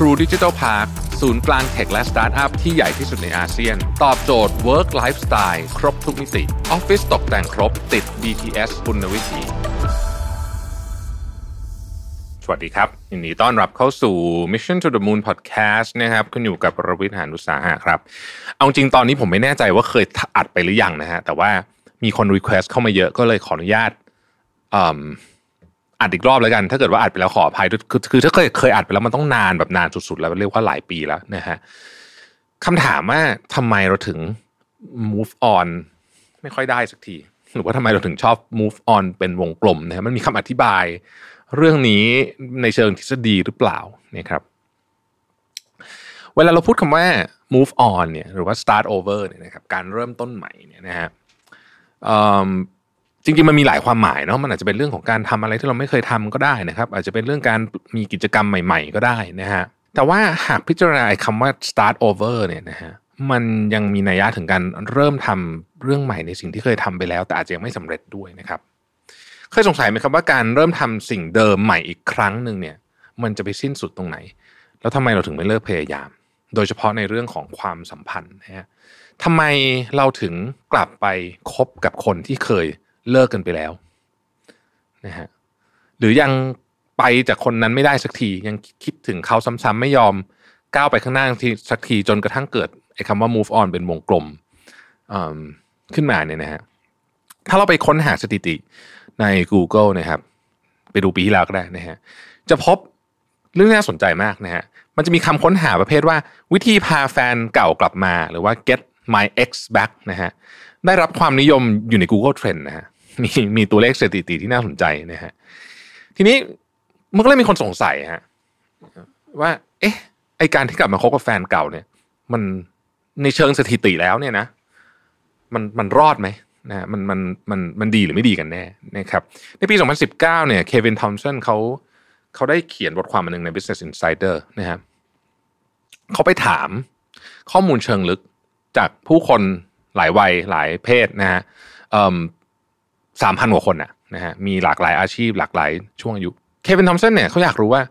True Digital Park ศูนย์กลางเทคและสตาร์ทอัพที่ใหญ่ที่สุดในอาเซียน ตอบโจทย์ Work Lifestyle ครบทุกมิติออฟฟิศตกแต่งครบติด BTS คุณวิถีสวัสดีครับยินดีต้อนรับเข้าสู่ Mission to the Moon Podcast นะครับคุณอยู่กับรวิทยานุสาหะครับ เอาจริงตอนนี้ผมไม่แน่ใจว่าเคยอัดไปหรือยังนะฮะแต่ว่ามีคน Request เข้ามาเยอะก็เลยขออนุญาต อัดอีกรอบแล้วกัน ถ้าเกิดว่าอัดไปแล้วขออภัยคือคือถ้าเคยเคยอัดไปแล้วมันต้องนานแบบนานสุดๆ แล้วเรียกว่าหลายปีแล้วนะฮะคำถามว่าทำไมเราถึง move on ไม่ค่อยได้สักที หรือว่าทำไมเราถึงชอบ move on เป็นวงกลมนะมันมีคำอธิบาย เรื่องนี้ในเชิงทฤษฎีหรือเปล่านะครับ เวลาเราพูดคำว่า move on เนี่ยหรือว่า start over เนี่ยนะครับการเริ่มต้นใหม่เนี่ยนะฮะ จริงๆมันมีหลายความหมายเนาะมันอาจจะเป็นเรื่องของการทำอะไรที่เราไม่เคยทำก็ได้นะครับ อาจจะเป็นเรื่องการมีกิจกรรมใหม่ ๆ ก็ได้นะฮะแต่ว่าหากพิจารณาคำว่า start over เนี่ยนะฮะมันยังมีนัยยะถึงการเริ่มทำเรื่องใหม่ในสิ่งที่เคยทำไปแล้ว แต่อาจจะยังไม่สำเร็จด้วยนะครับ เคยสงสัยไหมครับว่าการเริ่มทำสิ่งเดิมใหม่อีกครั้งหนึ่งเนี่ย มันจะไปสิ้นสุดตรงไหน แล้วทำไมเราถึงไม่เลิกพยายาม โดยเฉพาะในเรื่องของความสัมพันธ์นะฮะทำไมเราถึงกลับไปคบกับคนที่เคย เลิกกันไปแล้วนะฮะหรือยังไปจากคนนั้นไม่ได้สักทียังคิดถึงเขาซ้ำๆไม่ยอมก้าวไปข้างหน้าสักทีจนกระทั่งเกิดไอ้คำว่า move on เป็นวงกลมขึ้นมาเนี่ยนะฮะถ้าเราไปค้นหาสถิติใน Google นะครับ ไปดูปีที่แล้วก็ได้นะฮะจะพบเรื่องน่าสนใจมากนะฮะมันจะมีคำค้นหาประเภทว่า วิธีพาแฟนเก่ากลับมา หรือว่า get my ex back นะฮะได้รับความนิยมอยู่ใน Google Trend นะฮะ มีมีตัวเลขสถิติที่น่าสนใจนะฮะทีนี้มันก็เลยมีคนสงสัยฮะว่า เอ๊ะ ไอการที่กลับมาคบกับแฟนเก่าเนี่ย มันในเชิงสถิติแล้วเนี่ยนะ มันมันรอดไหมนะมันมันมันมันดีหรือไม่ดีกันแน่นะครับในปี 2019 เนี่ยเควินทอมสันเขาเขาได้เขียนบทความอันหนึ่งใน Business Insider นะครับเขาไปถามข้อมูลเชิงลึกจากผู้คนหลายวัยหลายเพศนะฮะ สามพันกว่าคนนะนะฮะมีหลากหลายอาชีพหลากหลายช่วงอายุเควินทอมสันเนี่ยเขาอยากรู้ว่า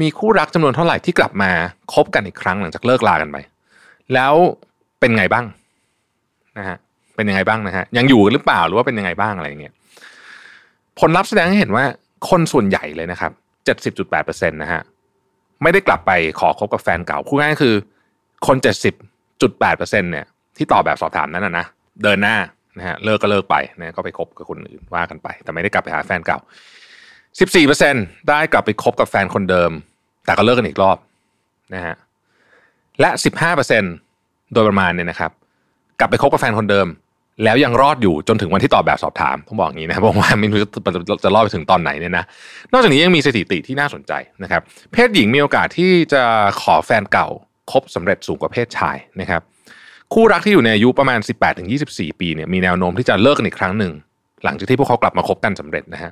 มีคู่รักจำนวนเท่าไหร่ที่กลับมาคบกันอีกครั้งหลังจากเลิกลากันไปแล้วเป็นไงบ้างนะฮะเป็นยังไงบ้างนะฮะยังอยู่หรือเปล่าหรือว่าเป็นยังไงบ้างอะไรอย่างเงี้ยผลลัพธ์แสดงให้เห็นว่าคนส่วนใหญ่เลยนะครับเจ็ดสิบจุดแปดเปอร์เซ็นต์นะฮะไม่ได้กลับไปขอคบกับแฟนเก่าคู่ง่ายคือ คนเจ็ดสิบจุดแปดเปอร์เซ็นต์เนี่ยที่ตอบแบบสอบถามนั้นนะนะเดินหน้า นะฮะเลิกก็เลิกไปนะก็ไปคบกับคนอื่นว่ากันไป แต่ไม่ได้กลับไปหาแฟนเก่าสิบสี่เปอร์เซ็นได้กลับไปคบกับแฟนคนเดิม แต่ก็เลิกกันอีกรอบนะฮะและสิบห้าเปอร์เซ็นโดยประมาณเนี่ยนะครับ กลับไปคบกับแฟนคนเดิม แล้วยังรอดอยู่จนถึงวันที่ตอบแบบสอบถามต้องบอกอย่างนี้นะบอกว่าไม่รู้จะรอดไปถึงตอนไหนเนี่ยนะนอกจากนี้ยังมีสถิติที่น่าสนใจนะครับ เพศหญิงมีโอกาสที่จะขอแฟนเก่าคบสำเร็จสูงกว่าเพศชายนะครับ คู่รักที่อยู่ในอายุประมาณ 18-24 ปีเนี่ยมีแนวโน้มที่จะเลิกกันอีกครั้งหนึ่ง หลังจากที่พวกเขากลับมาคบกันสำเร็จนะฮะ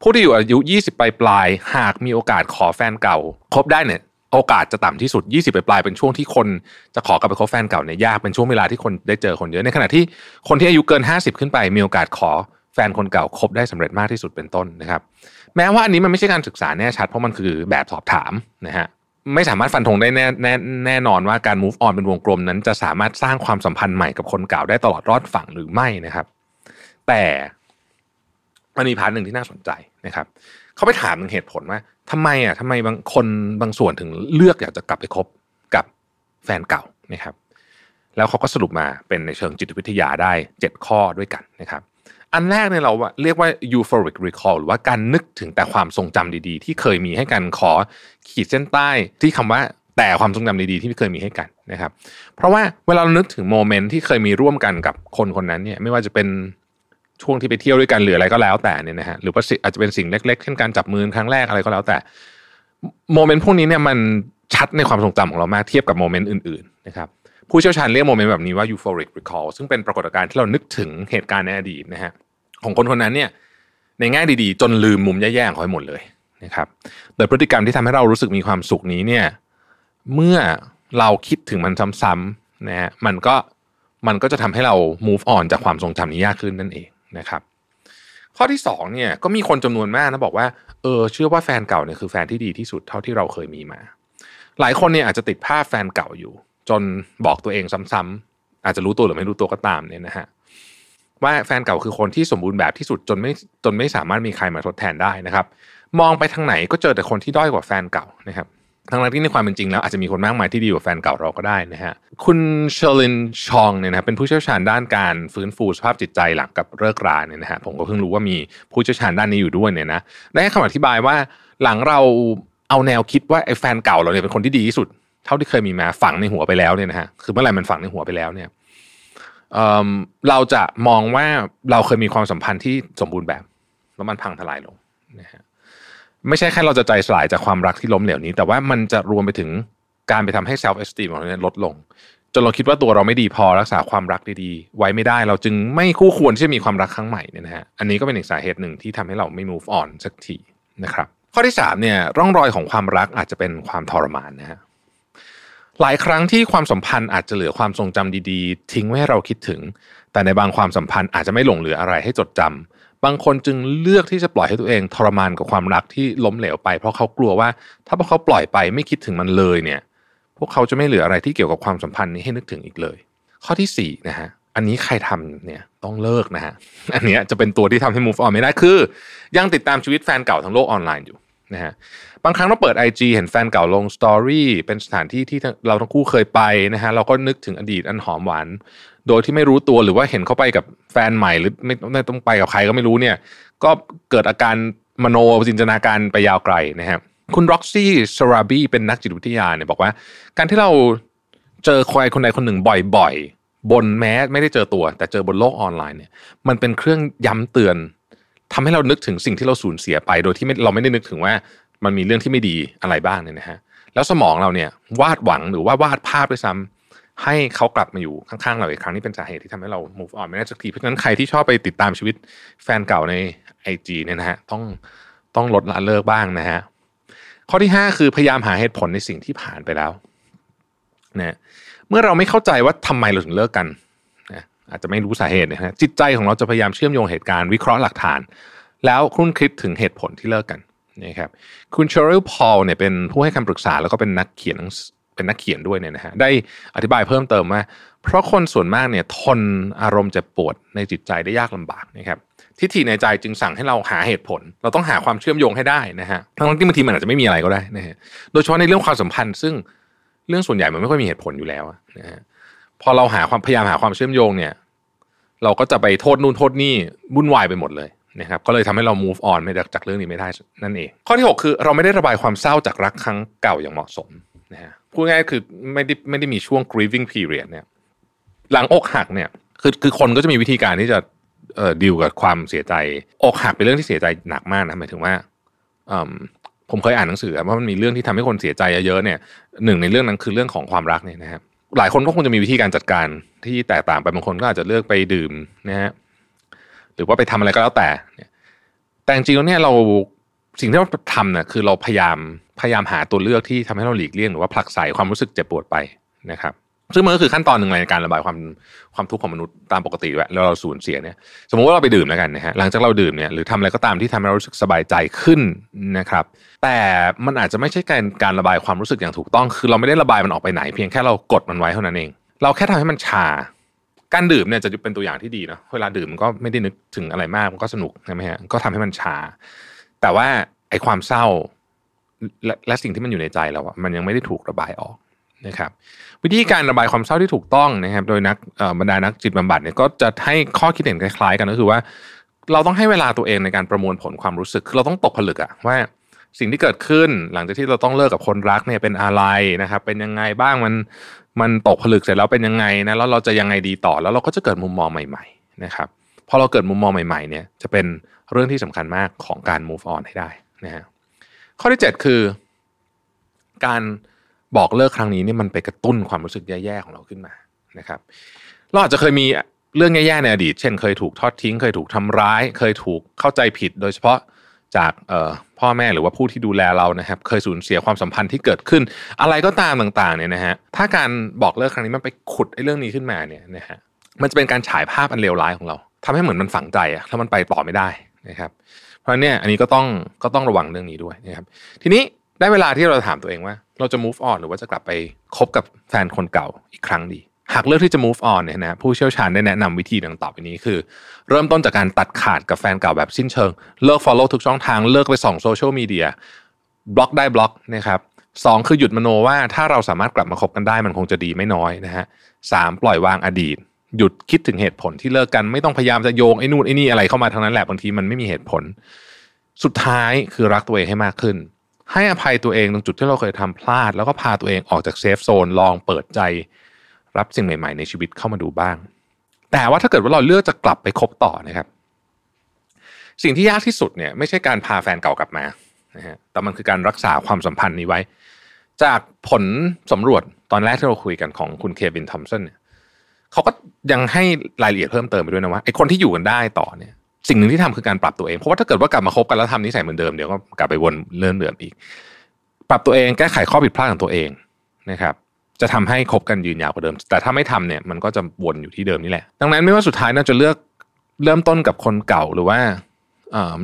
ผู้ที่อยู่อายุ 20 ปลายปลายหากมีโอกาสขอแฟนเก่าคบได้เนี่ยโอกาสจะต่ำที่สุด 20ไปปลายเป็นช่วงที่คนจะขอกลับไปคบแฟนเก่าเนี่ยยากเป็นช่วงเวลาที่คนได้เจอคนเยอะในขณะที่คนที่อายุเกิน 50 ขึ้นไป มีโอกาสขอแฟนคนเก่าคบได้สำเร็จมากที่สุดเป็นต้นนะครับ แม้ว่าอันนี้มันไม่ใช่การศึกษาแน่ชัดเพราะมันคือแบบสอบถามนะฮะ ไม่สามารถฟันธงได้แน่แน่แน่นอนว่าการ move on เป็นวงกลมนั้นจะสามารถสร้างความสัมพันธ์ใหม่กับคนเก่าได้ตลอดรอดฝั่งหรือไม่นะครับ แต่มันมี part หนึ่งที่น่าสนใจนะครับเขาไปถามถึงเหตุผลว่าทำไมอะทำไมบางคนบางส่วนถึงเลือกอยากจะกลับไปคบกับแฟนเก่านะครับ แล้วเขาก็สรุปมาเป็นในเชิงจิตวิทยาได้ 7 ข้อด้วยกันนะครับ อันแรกเนี่ยเราเรียกว่า euphoric recall หรือว่าการนึกถึงแต่ความทรงจำดีๆ ที่เคยมีให้กันขอขีดเส้นใต้ที่คำว่าแต่ความทรงจำดีๆที่เคยมีให้กันนะครับ เพราะว่าเวลาเรานึกถึงโมเมนต์ที่เคยมีร่วมกันกับคนคนนั้นเนี่ยไม่ว่าจะเป็นช่วงที่ไปเที่ยวด้วยกันหรืออะไรก็แล้วแต่เนี่ยนะฮะหรือว่าอาจจะเป็นสิ่งเล็กๆเช่นการจับมือครั้งแรกอะไรก็แล้วแต่โมเมนต์พวกนี้เนี่ยมันชัดในความทรงจำของเรามากเทียบกับโมเมนต์อื่นๆนะครับผู้เชี่ยวชาญเรียกโมเมนต์แบบนี้ว่า euphoric recall ซึ่งเป็นปรากฏการณ์ที่เรานึกถึงเหตุการณ์ในอดีตนะฮะ ของคนคนนั้นเนี่ยในแง่ดีๆ จนลืมมุมแย่ๆของเขาหมดเลยนะครับโดยพฤติกรรมที่ทำให้เรารู้สึกมีความสุขนี้เนี่ยเมื่อเราคิดถึงมันซ้ำๆนะฮะมันก็มันก็จะทำให้เรา move on จากความทรงจำนี้ยากขึ้นนั่นเองนะครับข้อที่2เนี่ยก็มีคนจำนวนมากนะบอกว่าเออเชื่อว่าแฟนเก่าเนี่ยคือแฟนที่ดีที่สุดเท่าที่เราเคยมีมา หลายคนเนี่ยอาจจะติดภาพแฟนเก่าอยู่ จนบอกตัวเองซ้ำๆอาจจะรู้ตัวหรือไม่รู้ตัวก็ตามเนี่ยนะฮะ ว่าแฟนเก่าคือคนที่สมบูรณ์แบบที่สุดจนไม่จนไม่สามารถมีใครมาทดแทนได้นะครับ มองไปทางไหนก็เจอแต่คนที่ด้อยกว่าแฟนเก่านะครับทั้งที่ในความเป็นจริงแล้วอาจจะมีคนมากมายที่ดีกว่าแฟนเก่าเราก็ได้นะฮะคุณเชอร์ลินชองเนี่ยนะเป็นผู้เชี่ยวชาญด้านการฟื้นฟูสภาพจิตใจหลังการเลิกราเนี่ยนะฮะผมก็เพิ่งรู้ว่ามีผู้เชี่ยวชาญด้านนี้อยู่ด้วยเนี่ยนะให้คำอธิบายว่าหลังเราเอาแนวคิดว่าไอ้แฟนเก่าเราเนี่ยเป็นคนที่ดีที่สุด เท่าที่เคยมีมาฝังในหัวไปแล้วเนี่ยนะฮะคือเมื่อไหร่มันฝังในหัวไปแล้วเนี่ย เราจะมองว่าเราเคยมีความสัมพันธ์ที่สมบูรณ์แบบ แล้วมันพังทลายลงนะฮะไม่ใช่แค่เราจะใจสลายจากความรักที่ล้มเหลวนี้ แต่ว่ามันจะรวมไปถึงการไปทำให้ self esteem ของเราลดลง จนเราคิดว่าตัวเราไม่ดีพอรักษาความรักดีๆ ไว้ไม่ได้ เราจึงไม่คู่ควรที่จะมีความรักครั้งใหม่เนี่ยนะฮะอันนี้ก็เป็นอีกสาเหตุหนึ่งที่ทำให้เราไม่ move on สักทีนะครับข้อที่3เนี่ยร่องรอยของความรักอาจจะเป็นความทรมานนะฮะ หลายครั้งที่ความสัมพันธ์อาจจะเหลือความทรงจำดีๆ ทิ้งไว้ให้เราคิดถึง แต่ในบางความสัมพันธ์อาจจะไม่หลงเหลืออะไรให้จดจำบางคนจึงเลือกที่จะปล่อยให้ตัวเองทรมานกับความรักที่ล้มเหลวไป เพราะเขากลัวว่า ถ้าพวกเขาปล่อยไปไม่คิดถึงมันเลยเนี่ย พวกเขาจะไม่เหลืออะไรที่เกี่ยวกับความสัมพันธ์นี้ให้นึกถึงอีกเลย ข้อที่4นะฮะอันนี้ใครทำเนี่ยต้องเลิกนะฮะอันนี้จะเป็นตัวที่ทำให้ move on ไม่ได้คือ ยังติดตามชีวิตแฟนเก่าทั้งโลกออนไลน์อยู่ นะฮะบางครั้งเราเปิด IG เห็นแฟนเก่าลงสตอรี่เป็นสถานที่ที่เราทั้งคู่เคยไปนะฮะเราก็นึกถึงอดีตอันหอมหวาน โดยที่ไม่รู้ตัวหรือว่าเห็นเขาไปกับแฟนใหม่หรือไม่ไม่ต้องไปกับใครก็ไม่รู้เนี่ย ก็เกิดอาการมโนจินตนาการไปยาวไกลนะครับคุณร็อกซี่ซาราบีเป็นนักจิตวิทยาเนี่ยบอกว่า การที่เราเจอใครคนใดคนหนึ่งบ่อยๆบนแม้ไม่ได้เจอตัว แต่เจอบนโลกออนไลน์เนี่ยมันเป็นเครื่องย้ำเตือน ทำให้เรานึกถึงสิ่งที่เราสูญเสียไป โดยที่เราไม่ได้นึกถึงว่ามันมีเรื่องที่ไม่ดีอะไรบ้างเนี่ยนะฮะแล้วสมองเราเนี่ยวาดหวังหรือว่าวาดภาพด้วยซ้ำให้เขากลับมาอยู่ข้างๆเราอีกครั้งนี่เป็นสาเหตุที่ทำให้เรา move on ไม่ได้สักทีเพราะฉะนั้นใครที่ชอบไปติดตามชีวิตแฟนเก่าในไอจีเนี่ยนะฮะต้องต้องลดละเลิกบ้างนะฮะข้อที่ 5 คือพยายามหาเหตุผลในสิ่งที่ผ่านไปแล้วนะเมื่อเราไม่เข้าใจว่าทำไมเราถึงเลิกกัน อาจจะไม่รู้สาเหตุนะฮะจิตใจของเราจะพยายามเชื่อมโยงเหตุการณ์วิเคราะห์หลักฐาน แล้วคุ้นคิดถึงเหตุผลที่เลิกกันนะครับคุณเชอริลพอลเนี่ยเป็นผู้ให้คำปรึกษาแล้วก็เป็นนักเขียนเป็นนักเขียนด้วยเนี่ยนะฮะได้อธิบายเพิ่มเติมว่าเพราะคนส่วนมากเนี่ยทนอารมณ์เจ็บปวดในจิตใจได้ยากลำบากนะครับทิฏฐิในใจจึงสั่งให้เราหาเหตุผล เราต้องหาความเชื่อมโยงให้ได้นะฮะทั้งที่บางทีมันอาจจะไม่มีอะไรก็ได้นะฮะโดยเฉพาะในเรื่องความสัมพันธ์ ซึ่งเรื่องส่วนใหญ่มันไม่ค่อยมีเหตุผลอยู่แล้วนะฮะ พอเราหาความพยายามหาความเชื่อมโยงเนี่ย เราก็จะไปโทษนู่นโทษนี่วุ่นวายไปหมดเลยนะครับก็เลยทำให้เรา move on ไม่จากเรื่องนี้ไม่ได้นั่นเอง ข้อที่ 6 คือเราไม่ได้ระบายความเศร้าจากรักครั้งเก่าอย่างเหมาะสมนะฮะพูดง่ายคือไม่ได้ไม่ได้มีช่วง grieving period เนี่ยหลังอกหักเนี่ยคือคือคนก็จะมีวิธีการที่จะเอ่อดีลกับความเสียใจอกหักเป็นเรื่องที่เสียใจหนักมากนะหมายถึงว่าผมเคยอ่านหนังสือว่ามันมีเรื่องที่ทำให้คนเสียใจเยอะๆเนี่ยหนึ่งในเรื่องนั้นคือเรื่องของความรักเนี่ยนะครับ หลายคนก็คงจะมีวิธีการจัดการที่แตกต่างไปบางคนก็อาจจะเลือกไปดื่มนะฮะหรือว่าไปทำอะไรก็แล้วแต่แต่จริงๆแล้วเนี่ยเราสิ่งที่เราทำเนี่ยคือเราพยายามพยายามหาตัวเลือกที่ทำให้เราหลีกเลี่ยงหรือว่าผลักไสความรู้สึกเจ็บปวดไปนะครับ ซึ่งมันก็คือขั้นตอนหนึ่งในการระบายความความทุกข์ของมนุษย์ตามปกติแล้วเราสูญเสียเนี่ย สมมติว่าเราไปดื่มแล้วกันนะฮะหลังจากเราดื่มเนี่ยหรือทำอะไรก็ตามที่ทำให้เรารู้สึกสบายใจขึ้นนะครับ แต่มันอาจจะไม่ใช่การการระบายความรู้สึกอย่างถูกต้อง คือเราไม่ได้ระบายมันออกไปไหน เพียงแค่เรากดมันไว้เท่านั้นเอง เราแค่ทำให้มันชา การดื่มเนี่ยจะเป็นตัวอย่างที่ดีนะเวลาดื่มก็ไม่ได้นึกถึงอะไรมากมันก็สนุกใช่ไหมฮะก็ทำให้มันชา แต่ว่าไอ้ความเศร้าและและสิ่งที่มันอยู่ในใจเราอะมันยังไม่ได้ถูกระบายออก นะครับวิธีการระบายความเศร้าที่ถูกต้องนะครับ โดยนักบรรดานักจิตบำบัดเนี่ยก็จะให้ข้อคิดเห็นคล้าย ๆ กันก็คือว่า เราต้องให้เวลาตัวเองในการประมวลผลความรู้สึกคือเราต้องตกผลึกอะว่าสิ่งที่เกิดขึ้นหลังจากที่เราต้องเลิกกับคนรักเนี่ยเป็นอะไรนะครับ เป็นยังไงบ้างมันมันตกผลึกเสร็จแล้วเป็นยังไงนะแล้วเราจะยังไงดีต่อแล้วเราก็จะเกิดมุมมองใหม่ๆนะครับพอเราเกิดมุมมองใหม่ๆเนี่ยจะเป็นเรื่องที่สำคัญมากของการ move on ให้ได้นะฮะข้อที่ 7 คือ การ บอกเลิกครั้งนี้นี่มันไปกระตุ้นความรู้สึกแย่ๆของเราขึ้นมานะครับเราอาจจะเคยมีเรื่องแย่ๆในอดีต เช่น เคยถูกทอดทิ้ง เคยถูกทำร้าย เคยถูกเข้าใจผิด โดยเฉพาะจากพ่อแม่หรือว่าผู้ที่ดูแลเรานะครับ เคยสูญเสียความสัมพันธ์ที่เกิดขึ้น อะไรก็ตามต่างๆเนี่ยนะฮะถ้าการบอกเลิกครั้งนี้มันไปขุดไอ้เรื่องนี้ขึ้นมาเนี่ยนะฮะมันจะเป็นการฉายภาพอันเลวร้ายของเราทำให้เหมือนมันฝังใจอะถ้ามันไปต่อไม่ได้นะครับ เพราะเนี่ยอันนี้ก็ต้องก็ต้องระวังเรื่องนี้ด้วยนะครับ ทีนี้ ได้เวลาที่เราถามตัวเองว่า เราจะ move on หรือว่าจะกลับไปคบกับแฟนคนเก่าอีกครั้งดี หากเลือกที่จะ move on เนี่ยนะผู้เชี่ยวชาญได้แนะนำวิธีดังต่อไปนี้คือ เริ่มต้นจากการตัดขาดกับแฟนเก่าแบบสิ้นเชิง เลิก follow ทุกช่องทางเลิกไปส่องโซเชียลมีเดียบล็อกได้บล็อกนะครับสองคือหยุดมโนว่าถ้าเราสามารถกลับมาคบกันได้มันคงจะดีไม่น้อยนะฮะสามปล่อยวางอดีต หยุดคิดถึงเหตุผลที่เลิกกันไม่ต้องพยายามจะโยงไอ้นู่นไอ้นี่อะไรเข้ามาทางนั้นแหละบางทีมันไม่มีเหตุผล สุดท้ายคือรักตัวเองให้มากขึ้น ให้อภัยตัวเองตรงจุดที่เราเคยทำพลาด แล้วก็พาตัวเองออกจากเซฟโซนลองเปิดใจ รับสิ่งใหม่ ๆ ในชีวิตเข้ามาดูบ้าง แต่ว่าถ้าเกิดว่าเราเลือกจะกลับไปคบต่อนะครับ สิ่งที่ยากที่สุดเนี่ยไม่ใช่การพาแฟนเก่ากลับมานะฮะแต่มันคือการรักษาความสัมพันธ์นี้ไว้ จากผลสำรวจตอนแรกที่เราคุยกันของคุณเควินทอมสันเนี่ยเขาก็ยังให้รายละเอียดเพิ่มเติมไปด้วยนะว่าไอ้คนที่อยู่กันได้ต่อเนี่ย สิ่งหนึ่งที่ทำคือการปรับตัวเอง เพราะว่าถ้าเกิดว่ากลับมาคบกันแล้วทำนิสัยเหมือนเดิมเดี๋ยวก็กลับไปวนเรื่องเดิมอีก ปรับตัวเองแก้ไขข้อผิดพลาดของตัวเองนะครับ จะทำให้คบกันยืนยาวกว่าเดิม แต่ถ้าไม่ทำเนี่ยมันก็จะวนอยู่ที่เดิมนี่แหละ ดังนั้นไม่ว่าสุดท้ายน่าจะเลือกเริ่มต้นกับคนเก่าหรือว่า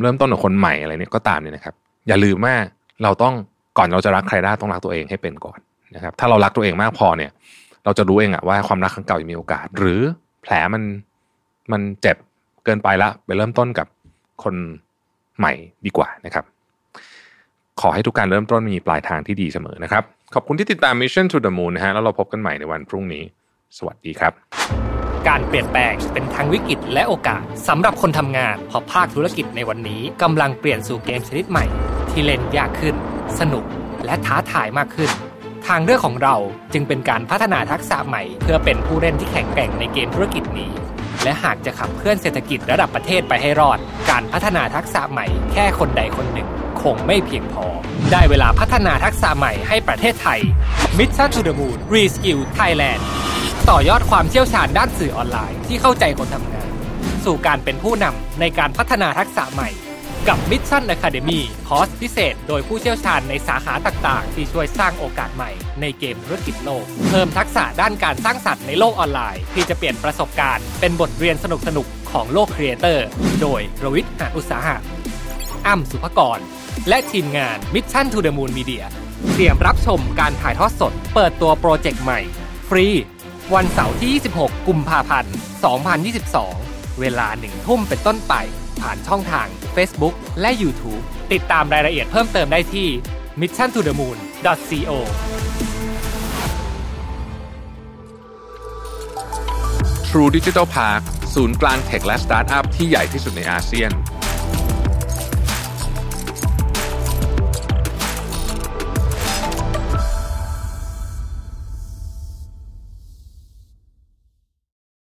เริ่มต้นกับคนใหม่อะไรเนี่ยก็ตามเนี่ยนะครับ อย่าลืมว่าเราต้องก่อนเราจะรักใครได้ต้องรักตัวเองให้เป็นก่อนนะครับ ถ้าเรารักตัวเองมากพอเนี่ย เราจะรู้เองอะว่าความรักครั้งเก่ายังมีโอกาส หรือแผลมันมันเจ็บ เกินไปละไปเริ่มต้นกับคนใหม่ดีกว่านะครับ ขอให้ทุกการเริ่มต้นมีปลายทางที่ดีเสมอนะครับ ขอบคุณที่ติดตาม Mission to the Moon นะฮะแล้วเราพบกันใหม่ในวันพรุ่งนี้ สวัสดีครับ การเปลี่ยนแปลงเป็นทั้งวิกฤตและโอกาสสำหรับคนทำงานเพราะภาคธุรกิจในวันนี้กำลังเปลี่ยนสู่เกมชนิดใหม่ ที่เล่นยากขึ้น สนุก และท้าทายมากขึ้นทางเลือกของเราจึงเป็นการพัฒนาทักษะใหม่ เพื่อเป็นผู้เล่นที่แข็งแกร่งในเกมธุรกิจนี้ และหากจะขับเคลื่อนเศรษฐกิจระดับประเทศไปให้รอด การพัฒนาทักษะใหม่แค่คนใดคนหนึ่ง คงไม่เพียงพอ ได้เวลาพัฒนาทักษะใหม่ให้ประเทศไทย Mission to the Moon Reskill Thailand ต่อยอดความเชี่ยวชาญด้านสื่อออนไลน์ที่เข้าใจคนทำงาน สู่การเป็นผู้นำในการพัฒนาทักษะใหม่ กับ Mission Academy คอร์สพิเศษโดยผู้เชี่ยวชาญในสาขาต่างๆ ที่ช่วยสร้างโอกาสใหม่ในเกมธุรกิจโลก เพิ่มทักษะด้านการสร้างสรรค์ในโลกออนไลน์ ที่จะเปลี่ยนประสบการณ์เป็นบทเรียนสนุกๆ ของโลกครีเอเตอร์ โดยรวิศ หาญอุตสาหะอ้ำสุภกร และทีมงาน Mission to the Moon Media เตรียมรับชมการถ่ายทอดสด เปิดตัวโปรเจกต์ใหม่ ฟรี วันเสาร์ที่ 26 กุมภาพันธ์ 2022 เวลาหนึ่งทุ่มเป็นต้นไป ผ่านช่องทาง Facebook และ YouTube ติดตามรายละเอียดเพิ่มเติมได้ที่ mission to the moon co True Digital Park ศูนย์กลางเทคและสตาร์ทอัพที่ใหญ่ที่สุดในอาเซียน